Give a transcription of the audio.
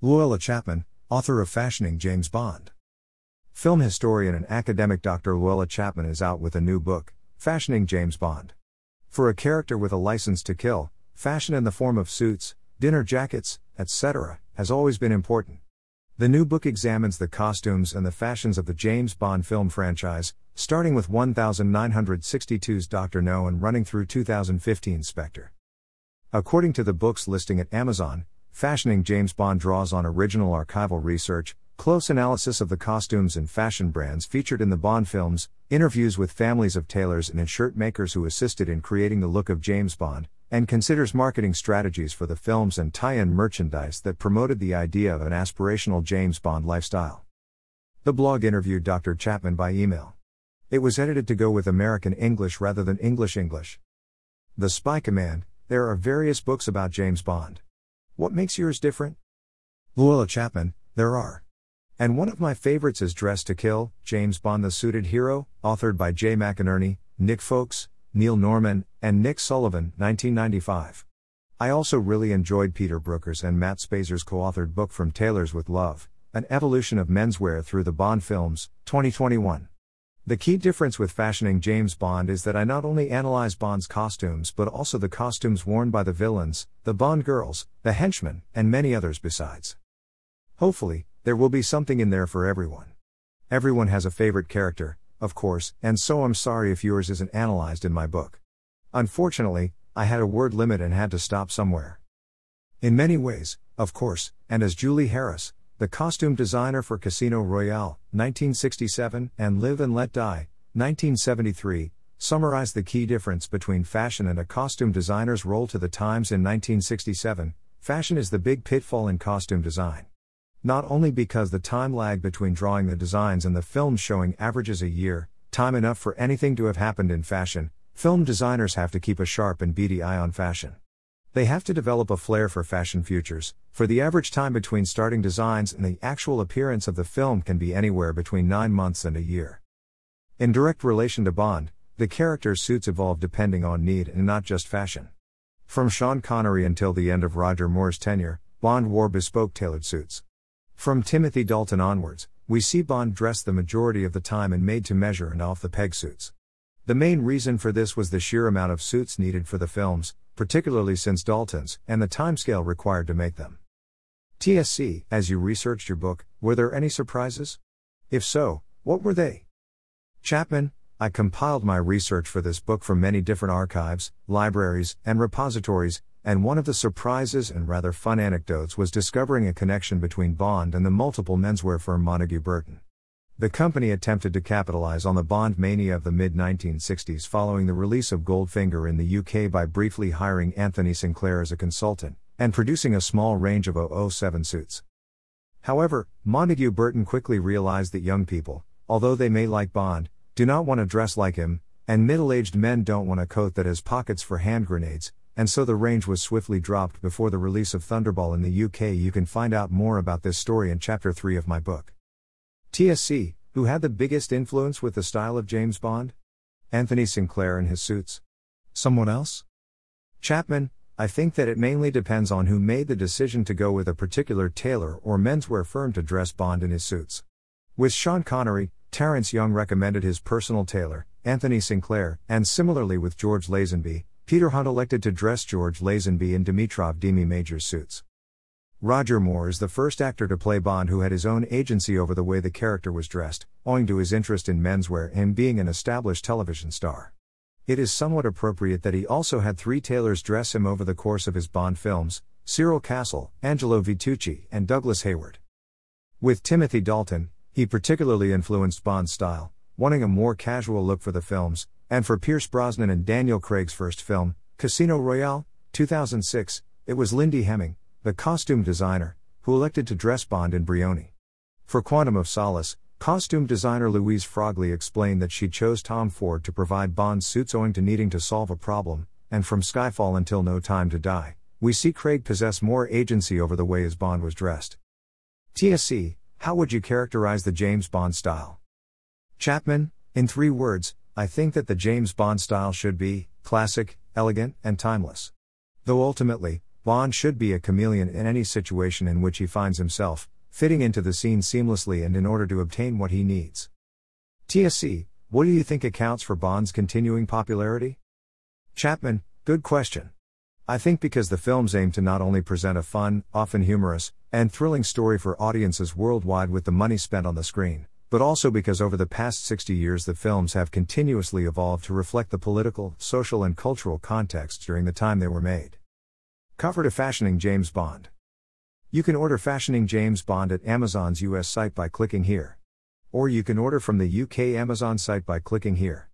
Llewella Chapman, author of Fashioning James Bond. Film historian and academic Dr. Llewella Chapman is out with a new book, Fashioning James Bond. For a character with a license to kill, fashion in the form of suits, dinner jackets, etc., has always been important. The new book examines the costumes and the fashions of the James Bond film franchise, starting with 1962's Dr. No and running through 2015's Spectre. According to the book's listing at Amazon, Fashioning James Bond draws on original archival research, close analysis of the costumes and fashion brands featured in the Bond films, interviews with families of tailors and shirt makers who assisted in creating the look of James Bond, and considers marketing strategies for the films and tie in merchandise that promoted the idea of an aspirational James Bond lifestyle. The blog interviewed Dr. Chapman by email. It was edited to go with American English rather than English English. The Spy Command there are various books about James Bond. What makes yours different? Llewella Chapman, there are. And one of my favorites is Dress to Kill, James Bond the Suited Hero, authored by Jay McInerney, Nick Foulkes, Neil Norman, and Nick Sullivan, 1995. I also really enjoyed Peter Brooker's and Matt Spaiser's co authored book From Tailors with Love, An Evolution of Menswear Through the Bond Films, 2021. The key difference with fashioning James Bond is that I not only analyze Bond's costumes but also the costumes worn by the villains, the Bond girls, the henchmen, and many others besides. Hopefully, there will be something in there for everyone. Everyone has a favorite character, of course, and so I'm sorry if yours isn't analyzed in my book. Unfortunately, I had a word limit and had to stop somewhere. In many ways, of course, and as Julie Harris, the costume designer for Casino Royale, 1967, and Live and Let Die, 1973, summarized the key difference between fashion and a costume designer's role to the times in 1967. Fashion is the big pitfall in costume design. Not only because the time lag between drawing the designs and the films showing averages a year, time enough for anything to have happened in fashion, film designers have to keep a sharp and beady eye on fashion. They have to develop a flair for fashion futures, for the average time between starting designs and the actual appearance of the film can be anywhere between 9 months and a year. In direct relation to Bond, the character's suits evolve depending on need and not just fashion. From Sean Connery until the end of Roger Moore's tenure, Bond wore bespoke tailored suits. From Timothy Dalton onwards, we see Bond dressed the majority of the time in made to measure and off the peg suits. The main reason for this was the sheer amount of suits needed for the films, particularly since Dalton's, and the timescale required to make them. TSC, as you researched your book, were there any surprises? If so, what were they? Chapman, I compiled my research for this book from many different archives, libraries, and repositories, and one of the surprises and rather fun anecdotes was discovering a connection between Bond and the multiple menswear firm Montague Burton. The company attempted to capitalize on the bond mania of the mid 1960s following the release of Goldfinger in the UK by briefly hiring Anthony Sinclair as a consultant and producing a small range of 007 suits. However, Montague Burton quickly realized that young people, although they may like Bond, do not want to dress like him, and middle aged men don't want a coat that has pockets for hand grenades, and so the range was swiftly dropped before the release of Thunderball in the UK. You can find out more about this story in Chapter 3 of my book. TSC, who had the biggest influence with the style of James Bond? Anthony Sinclair and his suits. Someone else? Chapman, I think that it mainly depends on who made the decision to go with a particular tailor or menswear firm to dress Bond in his suits. With Sean Connery, Terence Young recommended his personal tailor, Anthony Sinclair, and similarly with George Lazenby, Peter Hunt elected to dress George Lazenby in Dimitrov Dimi Major's suits. Roger Moore is the first actor to play Bond who had his own agency over the way the character was dressed, owing to his interest in menswear and being an established television star. It is somewhat appropriate that he also had three tailors dress him over the course of his Bond films Cyril Castle, Angelo Vitucci, and Douglas Hayward. With Timothy Dalton, he particularly influenced Bond's style, wanting a more casual look for the films, and for Pierce Brosnan and Daniel Craig's first film, Casino Royale, 2006, it was Lindy Hemming, the costume designer, who elected to dress Bond in Brioni. For Quantum of Solace, costume designer Louise Frogley explained that she chose Tom Ford to provide Bond's suits owing to needing to solve a problem, and from Skyfall until No Time to Die, we see Craig possess more agency over the way his Bond was dressed. TSC, how would you characterize the James Bond style? Chapman, in three words, I think that the James Bond style should be classic, elegant, and timeless. Though ultimately, Bond should be a chameleon in any situation in which he finds himself, fitting into the scene seamlessly and in order to obtain what he needs. TSC, what do you think accounts for Bond's continuing popularity? Chapman, good question. I think because the films aim to not only present a fun, often humorous, and thrilling story for audiences worldwide with the money spent on the screen, but also because over the past 60 years the films have continuously evolved to reflect the political, social, and cultural context during the time they were made. Cover to Fashioning James Bond. You can order Fashioning James Bond at Amazon's US site by clicking here. Or you can order from the UK Amazon site by clicking here.